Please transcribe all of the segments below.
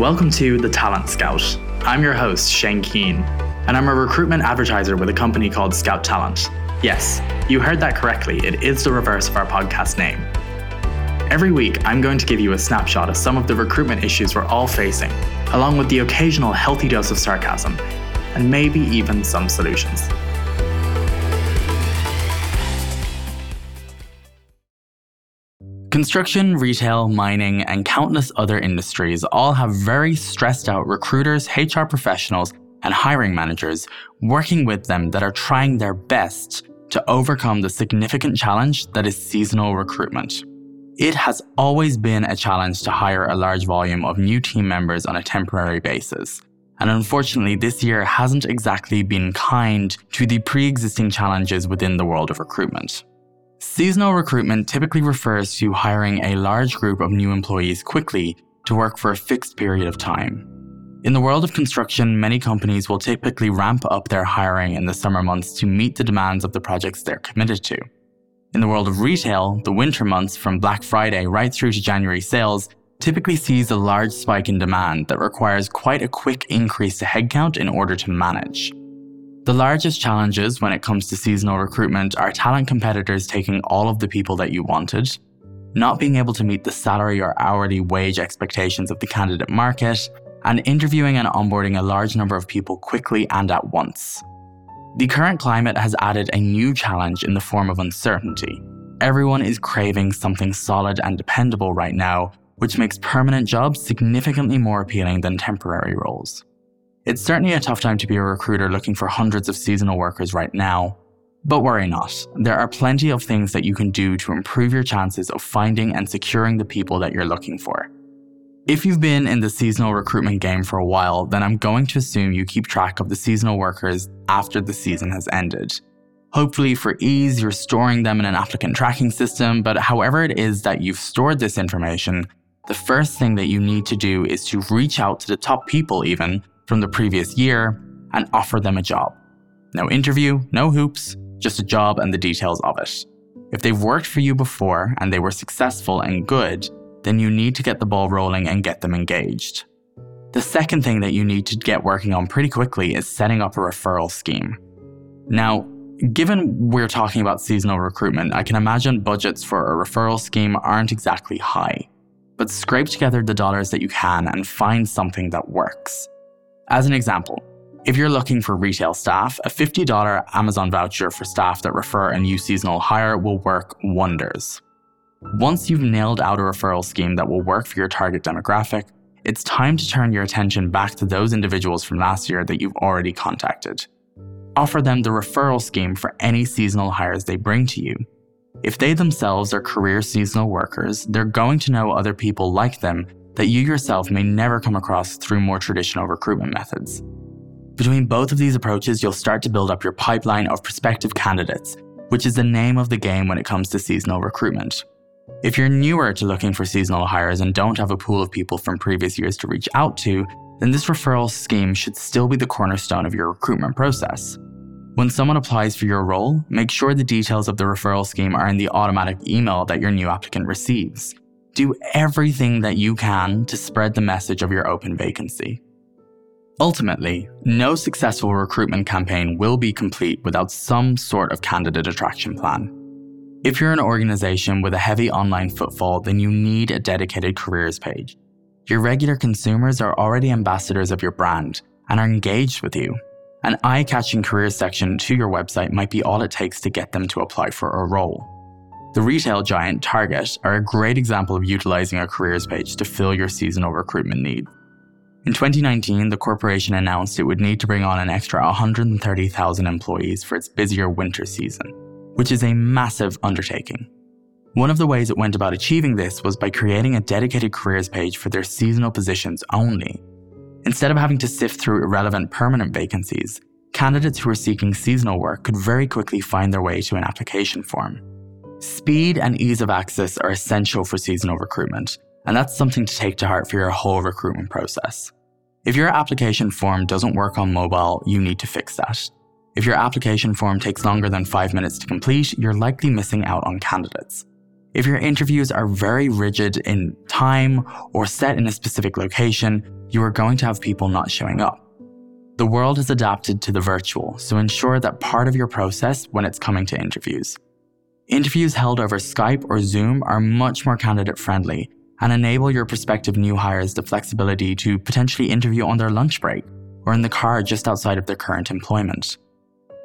Welcome to The Talent Scout. I'm your host, Shane Keane, and I'm a recruitment advertiser with a company called Scout Talent. Yes, you heard that correctly, it is the reverse of our podcast name. Every week, I'm going to give you a snapshot of some of the recruitment issues we're all facing, along with the occasional healthy dose of sarcasm, and maybe even some solutions. Construction, retail, mining, and countless other industries all have very stressed out recruiters, HR professionals, and hiring managers working with them that are trying their best to overcome the significant challenge that is seasonal recruitment. It has always been a challenge to hire a large volume of new team members on a temporary basis. And unfortunately, this year hasn't exactly been kind to the pre existing challenges within the world of recruitment. Seasonal recruitment typically refers to hiring a large group of new employees quickly to work for a fixed period of time. In the world of construction, many companies will typically ramp up their hiring in the summer months to meet the demands of the projects they're committed to. In the world of retail, the winter months from Black Friday right through to January sales typically sees a large spike in demand that requires quite a quick increase to headcount in order to manage. The largest challenges when it comes to seasonal recruitment are talent competitors taking all of the people that you wanted, not being able to meet the salary or hourly wage expectations of the candidate market, and interviewing and onboarding a large number of people quickly and at once. The current climate has added a new challenge in the form of uncertainty. Everyone is craving something solid and dependable right now, which makes permanent jobs significantly more appealing than temporary roles. It's certainly a tough time to be a recruiter looking for hundreds of seasonal workers right now. But worry not, there are plenty of things that you can do to improve your chances of finding and securing the people that you're looking for. If you've been in the seasonal recruitment game for a while, then I'm going to assume you keep track of the seasonal workers after the season has ended. Hopefully, for ease, you're storing them in an applicant tracking system, but however it is that you've stored this information, the first thing that you need to do is to reach out to the top people, even from the previous year and offer them a job. No interview, no hoops, just a job and the details of it. If they've worked for you before and they were successful and good, then you need to get the ball rolling and get them engaged. The second thing that you need to get working on pretty quickly is setting up a referral scheme. Now, given we're talking about seasonal recruitment, I can imagine budgets for a referral scheme aren't exactly high. But scrape together the dollars that you can and find something that works. As an example, if you're looking for retail staff, a $50 Amazon voucher for staff that refer a new seasonal hire will work wonders. Once you've nailed out a referral scheme that will work for your target demographic, it's time to turn your attention back to those individuals from last year that you've already contacted. Offer them the referral scheme for any seasonal hires they bring to you. If they themselves are career seasonal workers, they're going to know other people like them that you yourself may never come across through more traditional recruitment methods. Between both of these approaches, you'll start to build up your pipeline of prospective candidates, which is the name of the game when it comes to seasonal recruitment. If you're newer to looking for seasonal hires and don't have a pool of people from previous years to reach out to, then this referral scheme should still be the cornerstone of your recruitment process. When someone applies for your role, make sure the details of the referral scheme are in the automatic email that your new applicant receives do everything that you can to spread the message of your open vacancy. Ultimately, no successful recruitment campaign will be complete without some sort of candidate attraction plan. If you're an organization with a heavy online footfall, then you need a dedicated careers page. Your regular consumers are already ambassadors of your brand and are engaged with you. An eye catching careers section to your website might be all it takes to get them to apply for a role. The retail giant Target are a great example of utilizing a careers page to fill your seasonal recruitment need. In 2019, the corporation announced it would need to bring on an extra 130,000 employees for its busier winter season, which is a massive undertaking. One of the ways it went about achieving this was by creating a dedicated careers page for their seasonal positions only. Instead of having to sift through irrelevant permanent vacancies, candidates who were seeking seasonal work could very quickly find their way to an application form. Speed and ease of access are essential for seasonal recruitment, and that's something to take to heart for your whole recruitment process. If your application form doesn't work on mobile, you need to fix that. If your application form takes longer than five minutes to complete, you're likely missing out on candidates. If your interviews are very rigid in time or set in a specific location, you are going to have people not showing up. The world has adapted to the virtual, so ensure that part of your process when it's coming to interviews. Interviews held over Skype or Zoom are much more candidate friendly and enable your prospective new hires the flexibility to potentially interview on their lunch break or in the car just outside of their current employment.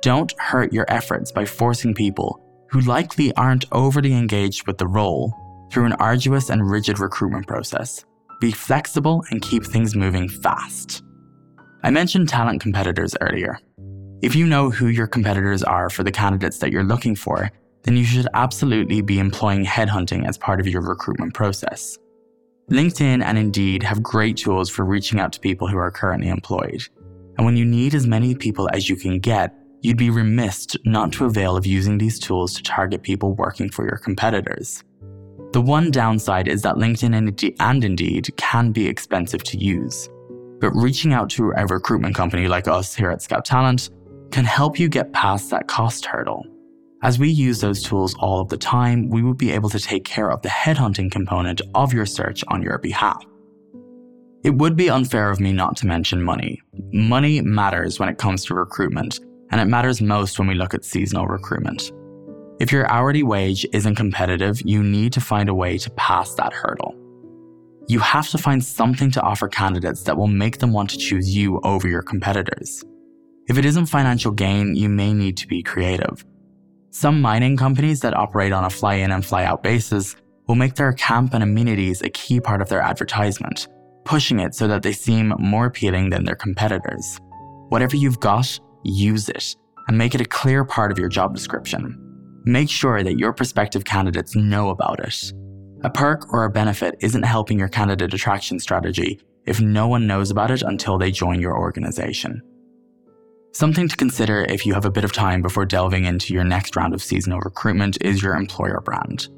Don't hurt your efforts by forcing people who likely aren't overly engaged with the role through an arduous and rigid recruitment process. Be flexible and keep things moving fast. I mentioned talent competitors earlier. If you know who your competitors are for the candidates that you're looking for, then you should absolutely be employing headhunting as part of your recruitment process. LinkedIn and Indeed have great tools for reaching out to people who are currently employed. And when you need as many people as you can get, you'd be remiss not to avail of using these tools to target people working for your competitors. The one downside is that LinkedIn and Indeed can be expensive to use. But reaching out to a recruitment company like us here at Scout Talent can help you get past that cost hurdle. As we use those tools all of the time, we will be able to take care of the headhunting component of your search on your behalf. It would be unfair of me not to mention money. Money matters when it comes to recruitment, and it matters most when we look at seasonal recruitment. If your hourly wage isn't competitive, you need to find a way to pass that hurdle. You have to find something to offer candidates that will make them want to choose you over your competitors. If it isn't financial gain, you may need to be creative. Some mining companies that operate on a fly in and fly out basis will make their camp and amenities a key part of their advertisement, pushing it so that they seem more appealing than their competitors. Whatever you've got, use it and make it a clear part of your job description. Make sure that your prospective candidates know about it. A perk or a benefit isn't helping your candidate attraction strategy if no one knows about it until they join your organization. Something to consider if you have a bit of time before delving into your next round of seasonal recruitment is your employer brand.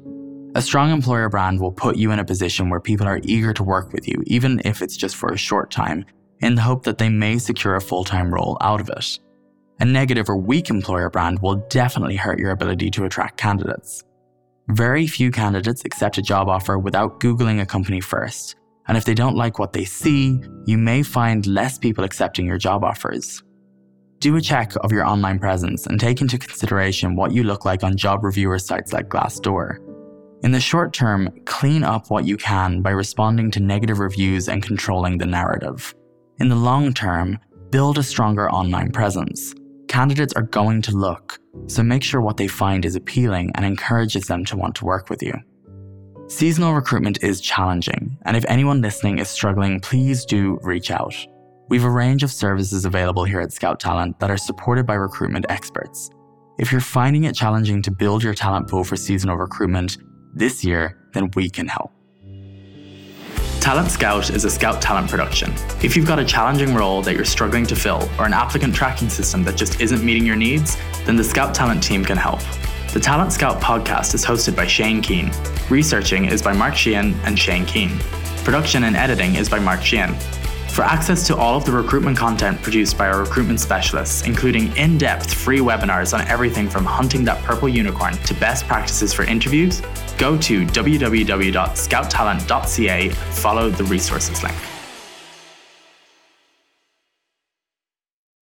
A strong employer brand will put you in a position where people are eager to work with you, even if it's just for a short time, in the hope that they may secure a full time role out of it. A negative or weak employer brand will definitely hurt your ability to attract candidates. Very few candidates accept a job offer without Googling a company first, and if they don't like what they see, you may find less people accepting your job offers. Do a check of your online presence and take into consideration what you look like on job reviewer sites like Glassdoor. In the short term, clean up what you can by responding to negative reviews and controlling the narrative. In the long term, build a stronger online presence. Candidates are going to look, so make sure what they find is appealing and encourages them to want to work with you. Seasonal recruitment is challenging, and if anyone listening is struggling, please do reach out. We've a range of services available here at Scout Talent that are supported by recruitment experts. If you're finding it challenging to build your talent pool for seasonal recruitment this year, then we can help. Talent Scout is a Scout Talent production. If you've got a challenging role that you're struggling to fill or an applicant tracking system that just isn't meeting your needs, then the Scout Talent team can help. The Talent Scout podcast is hosted by Shane Keane. Researching is by Mark Sheehan and Shane Keane. Production and editing is by Mark Sheehan. For access to all of the recruitment content produced by our recruitment specialists, including in depth free webinars on everything from hunting that purple unicorn to best practices for interviews, go to www.scouttalent.ca and follow the resources link.